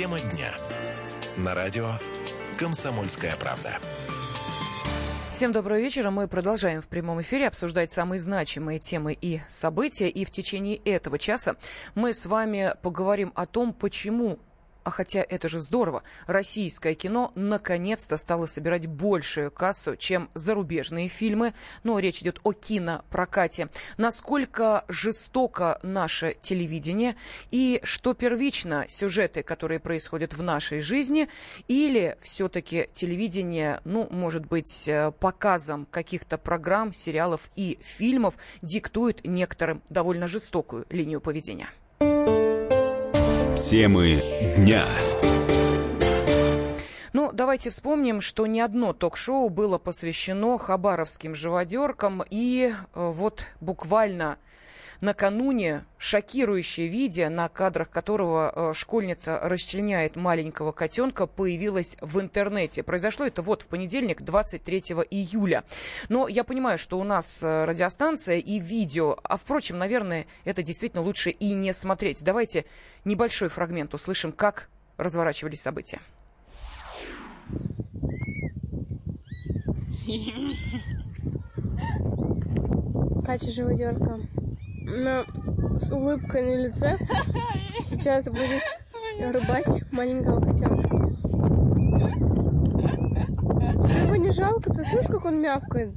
Тема дня. На радио «Комсомольская правда». Всем доброго вечера. Мы продолжаем в прямом эфире обсуждать самые значимые темы и события. И в течение этого часа мы с вами поговорим о том, почему а хотя это же здорово, российское кино наконец-то стало собирать большую кассу, чем зарубежные фильмы. Но речь идет о кинопрокате. Насколько жестоко наше телевидение и что первично сюжеты, которые происходят в нашей жизни, или все-таки телевидение, ну, может быть, э, показом каких-то программ, сериалов и фильмов диктует некоторым довольно жестокую линию поведения. Темы дня. Ну, давайте вспомним, что ни одно ток-шоу было посвящено хабаровским живодеркам. И э, вот буквально накануне шокирующее видео, на кадрах которого э, школьница расчленяет маленького котенка, появилось в интернете. Произошло это вот в понедельник, 23 июля. Но я понимаю, что у нас э, радиостанция и видео, а впрочем, наверное, это действительно лучше и не смотреть. Давайте небольшой фрагмент услышим, как разворачивались события. Катя живодерка но с улыбкой на лице сейчас будет рубать маленького котенка. Тебе его не жалко? Ты слышишь, как он мявкает?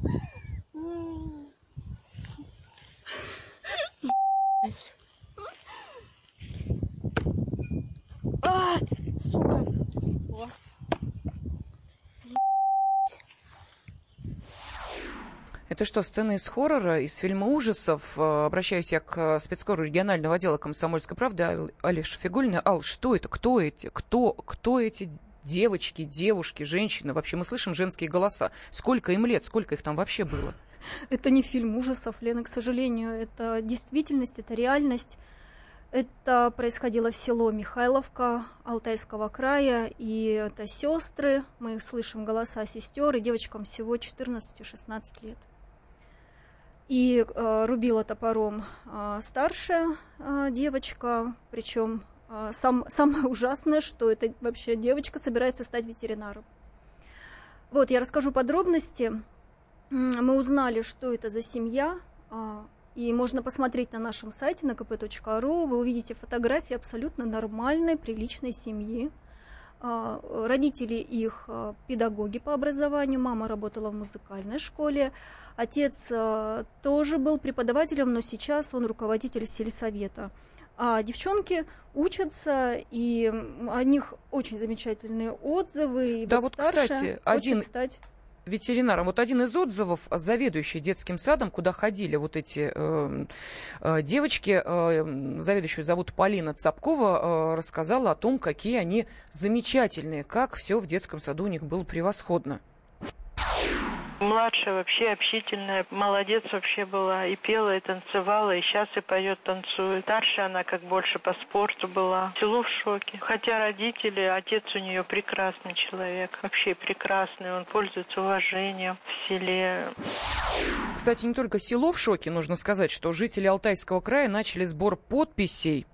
Это что, сцена из хоррора, из фильма ужасов? Э, обращаюсь я к спецкору регионального отдела «Комсомольской правды» Алиша Фигулина. Ал, что это? Кто эти? Кто, кто эти девочки, девушки, женщины? Вообще мы слышим женские голоса. Сколько им лет? Сколько их там вообще было? Это не фильм ужасов, Лена, к сожалению. Это действительность, это реальность. Это происходило в село Михайловка Алтайского края, и это сестры, мы слышим голоса сестер, и девочкам всего 14-16 лет. И э, рубила топором э, старшая э, девочка, причем э, сам, самое ужасное, что эта вообще девочка собирается стать ветеринаром. Вот, я расскажу подробности. Мы узнали, что это за семья, э, и можно посмотреть на нашем сайте на kp.ru, вы увидите фотографии абсолютно нормальной, приличной семьи. А, родители их а, педагоги по образованию, мама работала в музыкальной школе, отец а, тоже был преподавателем, но сейчас он руководитель сельсовета. А девчонки учатся, и о них очень замечательные отзывы. И да, вот, вот кстати, один, стать ветеринаром. Вот один из отзывов, заведующий детским садом, куда ходили вот эти э, э, девочки, э, заведующую зовут Полина Цапкова, э, рассказала о том, какие они замечательные, как все в детском саду у них было превосходно. Младшая вообще общительная, молодец вообще была. И пела, и танцевала, и сейчас и поет, танцует. Старшая она как больше по спорту была. Село в шоке. Хотя родители, отец у нее прекрасный человек. Вообще прекрасный. Он пользуется уважением в селе. Кстати, не только село в шоке, нужно сказать, что жители Алтайского края начали сбор подписей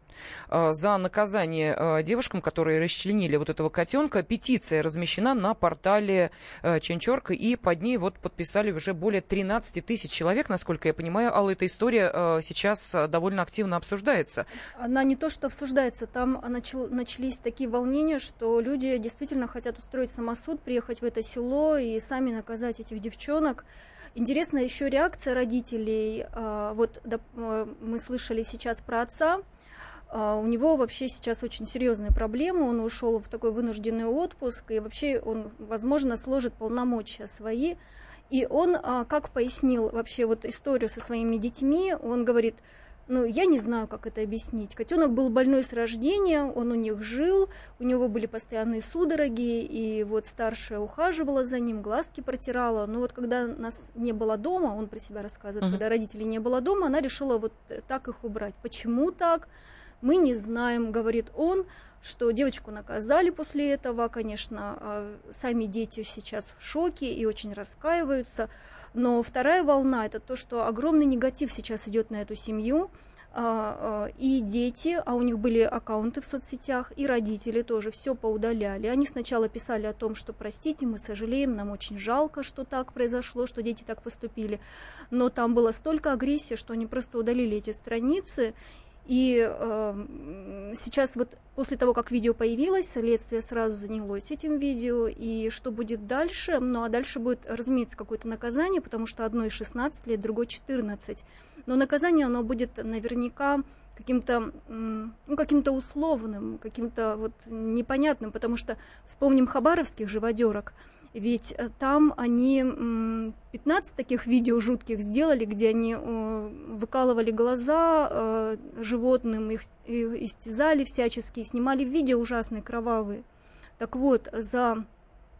за наказание э, девушкам, которые расчленили вот этого котенка. Петиция размещена на портале э, Ченчорка, и под ней вот подписали уже более 13 тысяч человек, насколько я понимаю. Алла, эта история сейчас довольно активно обсуждается. Она не то, что обсуждается, там начал, начались такие волнения, что люди действительно хотят устроить самосуд, приехать в это село и сами наказать этих девчонок. Интересна еще реакция родителей. Вот мы слышали сейчас про отца, а, у него вообще сейчас очень серьезные проблемы, он ушел в такой вынужденный отпуск, и вообще он, возможно, сложит полномочия свои. И он, а, как пояснил вообще вот историю со своими детьми, он говорит, ну, я не знаю, как это объяснить. Котенок был больной с рождения, он у них жил, у него были постоянные судороги, и вот старшая ухаживала за ним, глазки протирала. Но вот когда нас не было дома, он про себя рассказывает, uh-huh. когда родителей не было дома, она решила вот так их убрать. Почему так? Мы не знаем, говорит он, что девочку наказали после этого. Конечно, а, сами дети сейчас в шоке и очень раскаиваются. Но вторая волна – это то, что огромный негатив сейчас идет на эту семью. а, а, и дети, а у них были аккаунты в соцсетях, и родители тоже все поудаляли. Они сначала писали о том, что простите, мы сожалеем, нам очень жалко, что так произошло, что дети так поступили. Но там было столько агрессии, что они просто удалили эти страницы. И э, сейчас вот после того, как видео появилось, следствие сразу занялось этим видео. И что будет дальше? Ну, а дальше будет, разумеется, какое-то наказание, потому что одной 16 лет, другой 14. Но наказание, оно будет наверняка каким-то ну, каким-то условным, каким-то вот непонятным, потому что вспомним хабаровских живодерок, ведь э, там они 15 таких видео жутких сделали, где они выкалывали глаза э, животным, их, истязали всячески, снимали видео ужасные, кровавые. Так вот, за,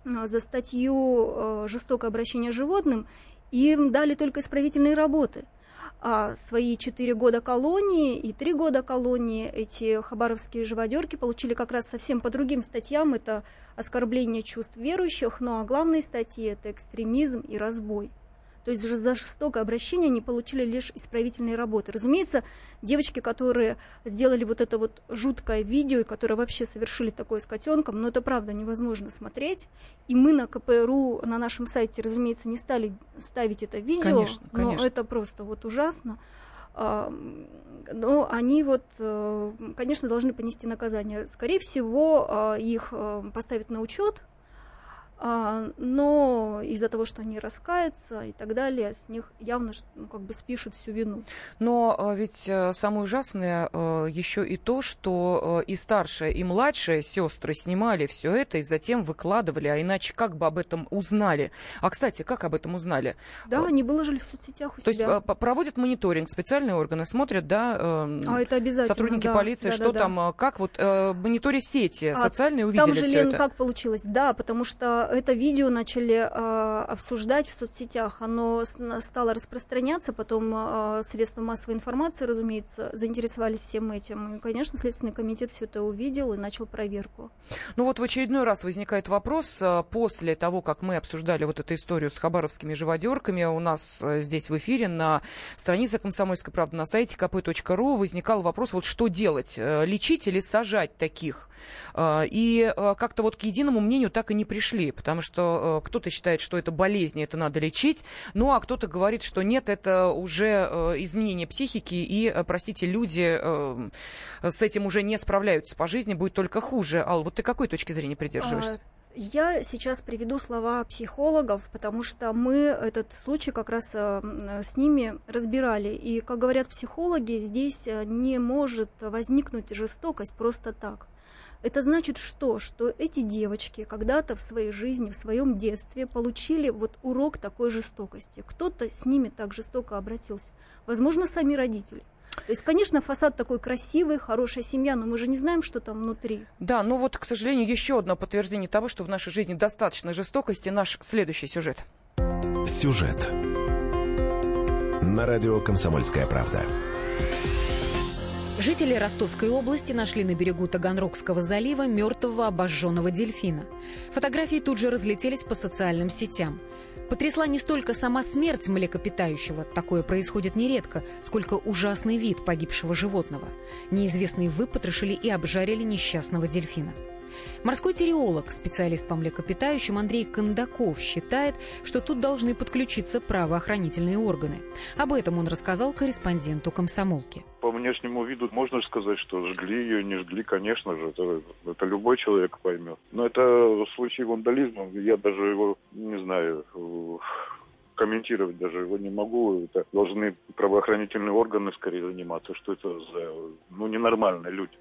за статью э, «Жестокое обращение с животным» им дали только исправительные работы – а свои четыре года колонии и три года колонии эти хабаровские живодерки получили как раз совсем по другим статьям. Это оскорбление чувств верующих, ну а главные статьи это экстремизм и разбой. То есть за жестокое обращение они получили лишь исправительные работы. Разумеется, девочки, которые сделали вот это вот жуткое видео, и которые вообще совершили такое с котенком, но ну, это правда невозможно смотреть. И мы на КПРУ, на нашем сайте, разумеется, не стали ставить это видео, конечно, конечно. но это просто вот ужасно но они вот, э, конечно, должны понести наказание. Скорее всего, а, их э, поставят на учет, но из-за того, что они раскаются и так далее, с них явно ну, как бы спишут всю вину. Но а, ведь э, самое ужасное э, еще и то, что э, и старшая, и младшая сестры снимали все это и затем выкладывали, а иначе как бы об этом узнали? А, кстати, как об этом узнали? Да, они выложили в соцсетях у то себя. есть проводят мониторинг, специальные органы смотрят, да, эм, а это обязательно, сотрудники да, полиции, да, что да, там, да. как вот мониторе сети а, социальные увидели там же, все Лен, это? как получилось? Да, потому что это видео начали э, обсуждать в соцсетях. Оно стало распространяться, потом э, средства массовой информации, разумеется, заинтересовались всем этим. И, конечно, Следственный комитет все это увидел и начал проверку. Ну вот в очередной раз возникает вопрос. Э, после того, как мы обсуждали вот эту историю с хабаровскими живодерками, у нас э, здесь в эфире на странице «Комсомольской правды» на сайте kp.ru возникал вопрос, вот что делать? Э, лечить или сажать таких? И как-то вот к единому мнению так и не пришли, потому что Э, кто-то считает, что это болезнь, это надо лечить, ну а кто-то говорит, что нет, это уже э, изменение психики, и, э, простите, люди с этим уже не справляются по жизни, будет только хуже. Ал, вот ты какой точки зрения придерживаешься? А, я сейчас приведу слова психологов, потому что мы этот случай как раз с ними разбирали. И, как говорят психологи, здесь не может возникнуть жестокость просто так. Это значит что? Что эти девочки когда-то в своей жизни, в своем детстве получили вот урок такой жестокости. Кто-то с ними так жестоко обратился. Возможно, сами родители. То есть, конечно, фасад такой красивый, хорошая семья, но мы же не знаем, что там внутри. Да, ну вот, к сожалению, еще одно подтверждение того, что в нашей жизни достаточно жестокости, наш следующий сюжет. Сюжет. На радио «Комсомольская правда». Жители Ростовской области нашли на берегу Таганрогского залива мертвого обожженного дельфина. Фотографии тут же разлетелись по социальным сетям. Потрясла не столько сама смерть млекопитающего, такое происходит нередко, сколько ужасный вид погибшего животного. Неизвестные выпотрошили и обжарили несчастного дельфина. Морской тереолог, специалист по млекопитающим Андрей Кондаков считает, что тут должны подключиться правоохранительные органы. Об этом он рассказал корреспонденту комсомолки. По внешнему виду можно сказать, что жгли ее, не жгли, конечно же, это, это любой человек поймет. Но это случай вандализма, я даже его, не знаю, комментировать даже его не могу. Это должны правоохранительные органы скорее заниматься, что это за ну, ненормальные люди.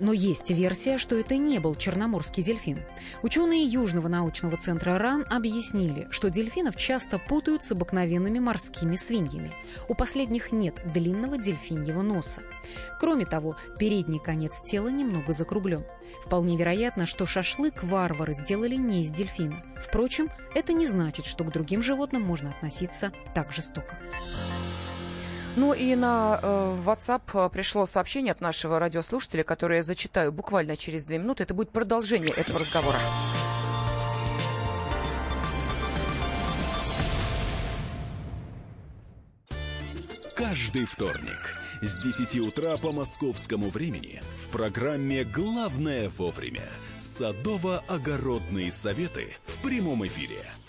Но есть версия, что это не был черноморский дельфин. Ученые Южного научного центра РАН объяснили, что дельфинов часто путают с обыкновенными морскими свиньями. У последних нет длинного дельфиньего носа. Кроме того, передний конец тела немного закруглен. Вполне вероятно, что шашлык варвары сделали не из дельфина. Впрочем, это не значит, что к другим животным можно относиться так жестоко. Ну и на э, WhatsApp э, пришло сообщение от нашего радиослушателя, которое я зачитаю буквально через две минуты. Это будет продолжение этого разговора. Каждый вторник с 10 утра по московскому времени в программе «Главное вовремя» садово-огородные советы в прямом эфире.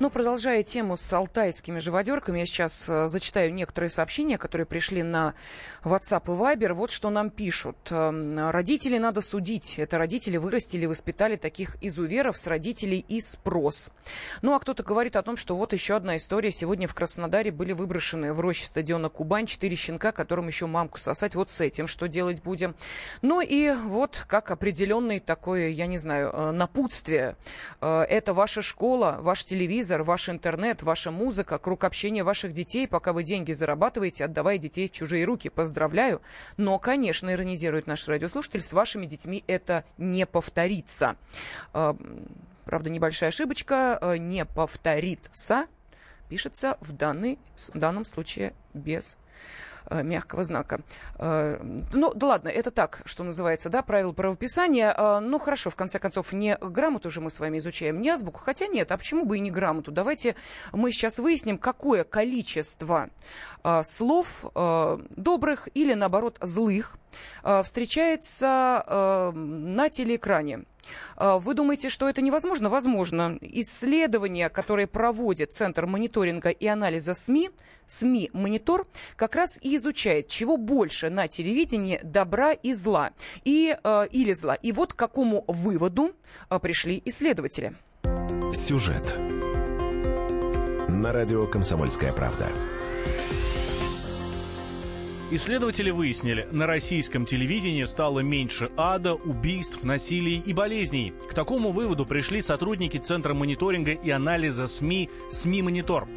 Ну, продолжая тему с алтайскими живодерками, я сейчас э, зачитаю некоторые сообщения, которые пришли на WhatsApp и Viber. Вот что нам пишут. Эм, родители надо судить. Это родители вырастили, воспитали таких изуверов с родителей и спрос. Ну, а кто-то говорит о том, что вот еще одна история. Сегодня в Краснодаре были выброшены в роще стадиона Кубань четыре щенка, которым еще мамку сосать. Вот с этим что делать будем? Ну и вот как определенный такой, я не знаю, э, напутствие. Э, это ваша школа, ваш телевизор, телевизор, ваш интернет, ваша музыка, круг общения ваших детей, пока вы деньги зарабатываете, отдавая детей в чужие руки. Поздравляю. Но, конечно, иронизирует наш радиослушатель, с вашими детьми это не повторится. А, правда, небольшая ошибочка. А, не повторится пишется в данный, в данном случае без Э, мягкого знака. Э, ну, да ладно, это так, что называется, да, правила правописания. Э, ну, хорошо, в конце концов, не грамоту уже мы с вами изучаем, не азбуку, хотя нет, а почему бы и не грамоту? Давайте мы сейчас выясним, какое количество слов добрых или, наоборот, злых встречается на телеэкране. А, вы думаете, что это невозможно? Возможно. Исследования, которые проводит Центр мониторинга и анализа СМИ, СМИ Монитор, как раз и изучает, чего больше на телевидении добра и зла. И, э, или зла. И вот к какому выводу э, пришли исследователи. Сюжет. На радио «Комсомольская правда». Исследователи выяснили, на российском телевидении стало меньше ада, убийств, насилий и болезней. К такому выводу пришли сотрудники Центра мониторинга и анализа СМИ «СМИ Монитор».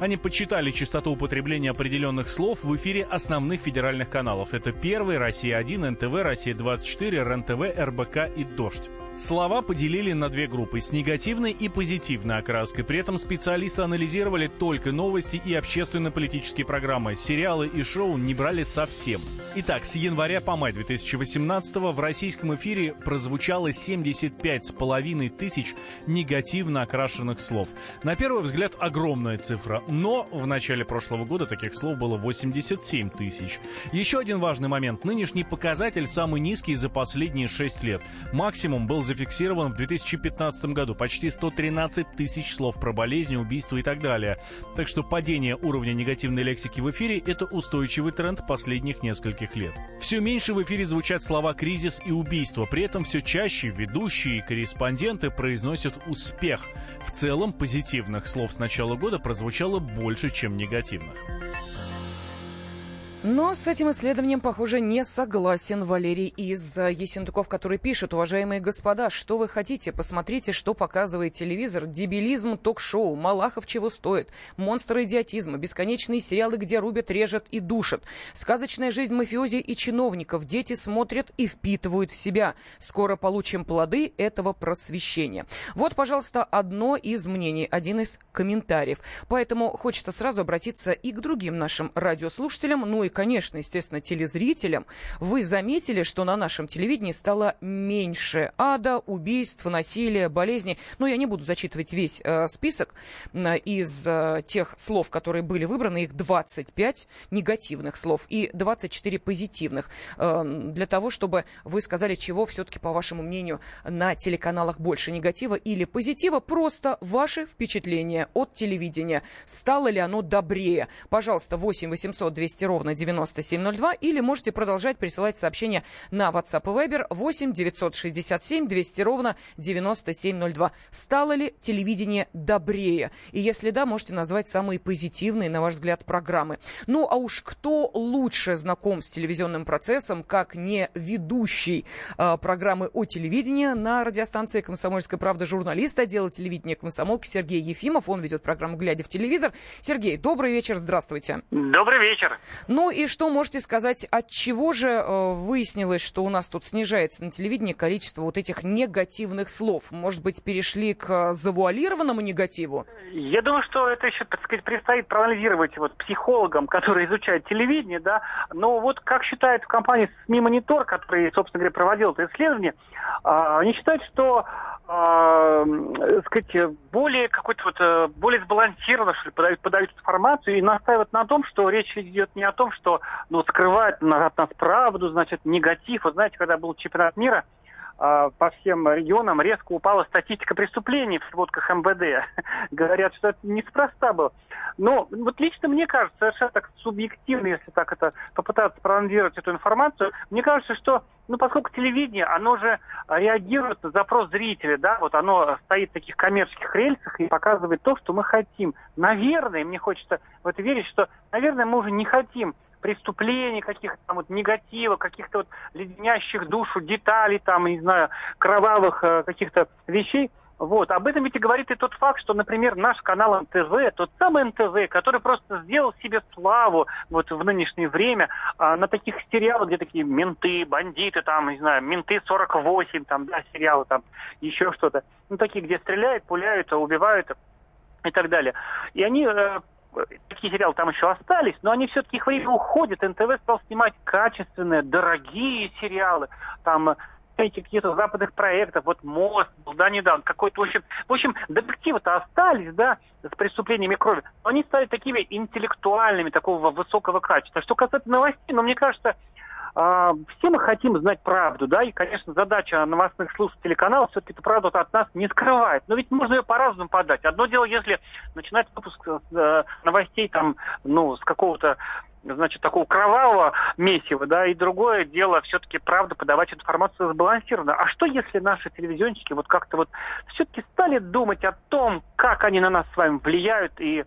Они подсчитали частоту употребления определенных слов в эфире основных федеральных каналов. Это «Первый», «Россия-1», «НТВ», «Россия-24», РЕН-ТВ, РБК и «Дождь». Слова поделили на две группы с негативной и позитивной окраской. При этом специалисты анализировали только новости и общественно-политические программы. Сериалы и шоу не брали совсем. Итак, с января по май 2018 в российском эфире прозвучало 75,5 тысяч негативно окрашенных слов. На первый взгляд огромная цифра, но в начале прошлого года таких слов было 87 тысяч. Еще один важный момент. Нынешний показатель самый низкий за последние 6 лет. Максимум был зафиксирован в 2015 году. Почти 113 тысяч слов про болезни, убийства и так далее. Так что падение уровня негативной лексики в эфире – это устойчивый тренд последних нескольких лет. Все меньше в эфире звучат слова «кризис» и «убийство». При этом все чаще ведущие и корреспонденты произносят «успех». В целом позитивных слов с начала года прозвучало больше, чем негативных. Но с этим исследованием, похоже, не согласен Валерий из Есентуков, который пишет, уважаемые господа, что вы хотите? Посмотрите, что показывает телевизор. Дебилизм, ток-шоу, Малахов чего стоит, монстры идиотизма, бесконечные сериалы, где рубят, режут и душат. Сказочная жизнь мафиози и чиновников. Дети смотрят и впитывают в себя. Скоро получим плоды этого просвещения. Вот, пожалуйста, одно из мнений, один из комментариев. Поэтому хочется сразу обратиться и к другим нашим радиослушателям, ну и конечно, естественно, телезрителям, вы заметили, что на нашем телевидении стало меньше ада, убийств, насилия, болезней. Ну, я не буду зачитывать весь э, список э, из э, тех слов, которые были выбраны. Их 25 негативных слов и 24 позитивных. Э, для того, чтобы вы сказали, чего все-таки, по вашему мнению, на телеканалах больше негатива или позитива. Просто ваши впечатления от телевидения. Стало ли оно добрее? Пожалуйста, 8 800 200 ровно 9702 или можете продолжать присылать сообщения на WhatsApp и Viber 8 967 200 ровно 9702. Стало ли телевидение добрее? И если да, можете назвать самые позитивные, на ваш взгляд, программы. Ну, а уж кто лучше знаком с телевизионным процессом, как не ведущий э, программы о телевидении на радиостанции «Комсомольская правда» журналист отдела телевидения «Комсомолки» Сергей Ефимов. Он ведет программу «Глядя в телевизор». Сергей, добрый вечер, здравствуйте. Добрый вечер. Ну и что можете сказать, от чего же э, выяснилось, что у нас тут снижается на телевидении количество вот этих негативных слов? Может быть, перешли к завуалированному негативу? Я думаю, что это еще, так сказать, предстоит проанализировать вот психологам, которые изучают телевидение, да. Но вот как считает в компании СМИ Монитор, который, собственно говоря, проводил это исследование, а, они считают, что э, сказать, более какой-то вот э, более сбалансированно что ли, подают, подают информацию и настаивают на том, что речь идет не о том, что ну, скрывают от нас правду, значит, негатив. Вот знаете, когда был чемпионат мира, по всем регионам резко упала статистика преступлений в сводках МВД. Говорят, что это неспроста было. Но вот лично мне кажется, совершенно так субъективно, если так это попытаться проанализировать эту информацию, мне кажется, что ну, поскольку телевидение, оно же реагирует на запрос зрителя, да, вот оно стоит в таких коммерческих рельсах и показывает то, что мы хотим. Наверное, мне хочется в это верить, что, наверное, мы уже не хотим преступлений, каких-то там вот негатива, каких-то вот леденящих душу деталей, там, не знаю, кровавых э, каких-то вещей. Вот. Об этом ведь и говорит и тот факт, что, например, наш канал НТВ, тот самый НТВ, который просто сделал себе славу вот в нынешнее время а, на таких сериалах, где такие менты, бандиты, там, не знаю, менты 48, там, да, сериалы, там, еще что-то. Ну, такие, где стреляют, пуляют, убивают и так далее. И они э, такие сериалы там еще остались, но они все-таки их время уходят. НТВ стал снимать качественные, дорогие сериалы. Там эти каких-то западных проектов, вот мост был, да, недавно, какой-то, в общем, в общем, детективы-то остались, да, с преступлениями крови, но они стали такими интеллектуальными, такого высокого качества. Что касается новостей, ну, мне кажется, все мы хотим знать правду, да, и, конечно, задача новостных служб телеканала все-таки эту правду от нас не скрывает. Но ведь можно ее по-разному подать. Одно дело, если начинать выпуск э, новостей там, ну, с какого-то значит, такого кровавого месива, да, и другое дело все-таки, правда, подавать информацию сбалансированно. А что, если наши телевизионщики вот как-то вот все-таки стали думать о том, как они на нас с вами влияют и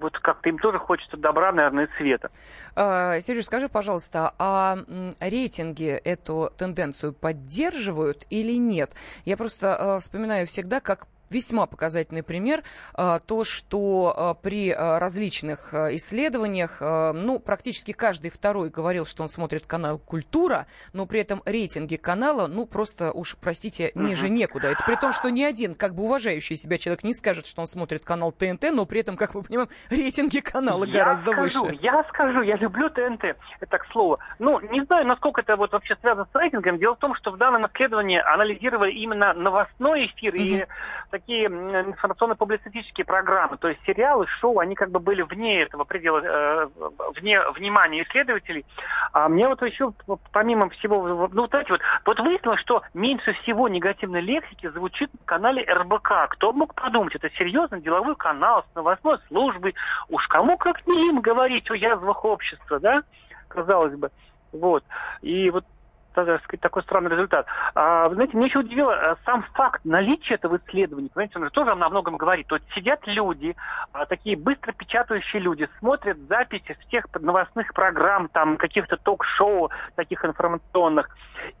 вот как-то им тоже хочется добра, наверное, и света. А, Сереж, скажи, пожалуйста, а рейтинги эту тенденцию поддерживают или нет? Я просто а, вспоминаю всегда, как весьма показательный пример. А, то, что а, при а, различных исследованиях, ну, практически каждый второй говорил, что он смотрит канал «Культура», но при этом рейтинги канала, ну, просто уж, простите, ниже некуда. Это при том, что ни один, как бы уважающий себя человек не скажет, что он смотрит канал ТНТ, но при этом, как мы понимаем, рейтинги канала я гораздо скажу, выше. Я скажу, я люблю ТНТ, это к слову. Ну, не знаю, насколько это вот вообще связано с рейтингом. Дело в том, что в данном исследовании анализировали именно новостной эфир mm-hmm. и такие информационно-публицистические программы, то есть сериалы, шоу, они как бы были вне этого предела, э, вне внимания исследователей. А мне вот еще, помимо всего, ну, вот, вот, вот выяснилось, что меньше всего негативной лексики звучит на канале РБК. Кто мог подумать, это серьезный деловой канал с новостной службой. Уж кому как не им говорить о язвах общества, да, казалось бы. Вот. И вот так сказать, такой странный результат. А, знаете, меня еще удивило а, сам факт наличия этого исследования. Понимаете, он же тоже о многом говорит. Есть сидят люди, а, такие быстро печатающие люди, смотрят записи всех новостных программ, там, каких-то ток-шоу таких информационных.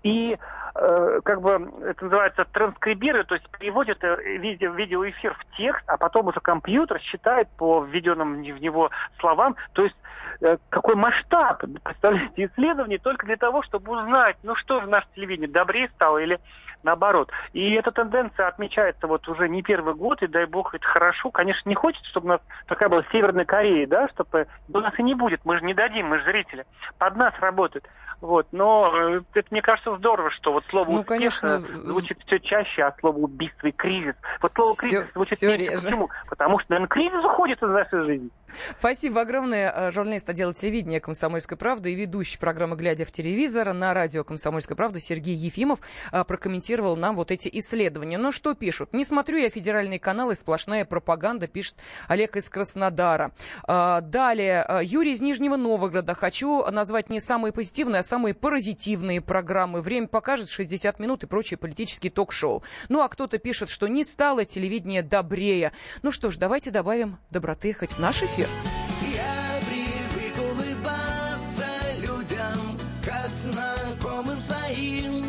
И э, как бы это называется транскрибируют, то есть переводят э, видео, видеоэфир в текст, а потом уже компьютер считает по введенным в него словам. То есть э, какой масштаб, представляете, исследований только для того, чтобы узнать, ну что же наше телевидение, добрее стало или наоборот. И эта тенденция отмечается вот уже не первый год, и дай бог это хорошо. Конечно, не хочется, чтобы у нас такая была Северная Корея, да, чтобы у нас и не будет, мы же не дадим, мы же зрители. Под нас работают. Вот, но э, это, мне кажется, здорово, что вот слово ну, конечно... звучит все чаще, а слово убийство и кризис. Вот слово кризис звучит все реже. Почему? Потому что, наверное, кризис уходит из нашей жизни. Спасибо огромное. Э, журналист отдела телевидения «Комсомольской правды» и ведущий программы «Глядя в телевизор» на радио «Комсомольская правда» Сергей Ефимов э, прокомментировал нам вот эти исследования. Но что пишут? Не смотрю я федеральные каналы, сплошная пропаганда, пишет Олег из Краснодара. Э, далее, Юрий из Нижнего Новгорода. Хочу назвать не самые позитивные, а самые паразитивные программы. Время покажет 60 минут и прочие политические ток-шоу. Ну, а кто-то пишет, что не стало телевидение добрее. Ну что ж, давайте добавим доброты хоть в наш эфир. Я привык улыбаться людям, как знакомым своим.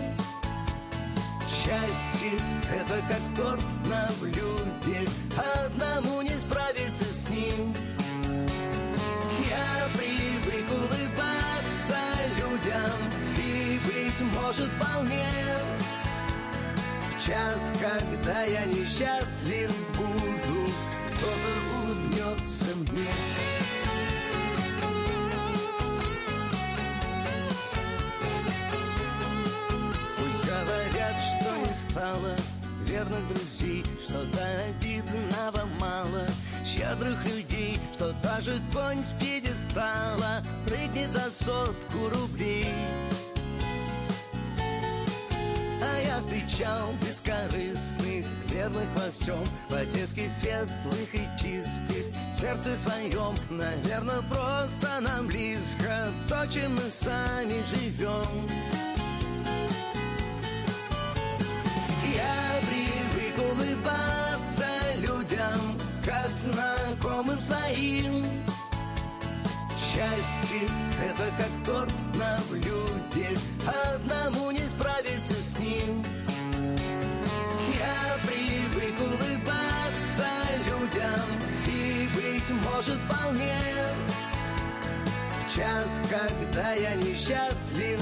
Счастье — это как торт на блюде, одному не справиться с ним. Я привык улыбаться людям и, быть может, вполне в час, когда я несчастлив стало верных друзей, что до обидного мало, щедрых людей, что даже конь с пьедестала. Прыгнет за сотку рублей. А я встречал бескорыстных, верных во всем, по-детски светлых и чистых, сердце своем, наверное, просто нам близко. То, чем мы сами живем. Своим. Счастье — это как торт на блюде, одному не справиться с ним. Я привык улыбаться людям и, быть может, вполне в час, когда я несчастлив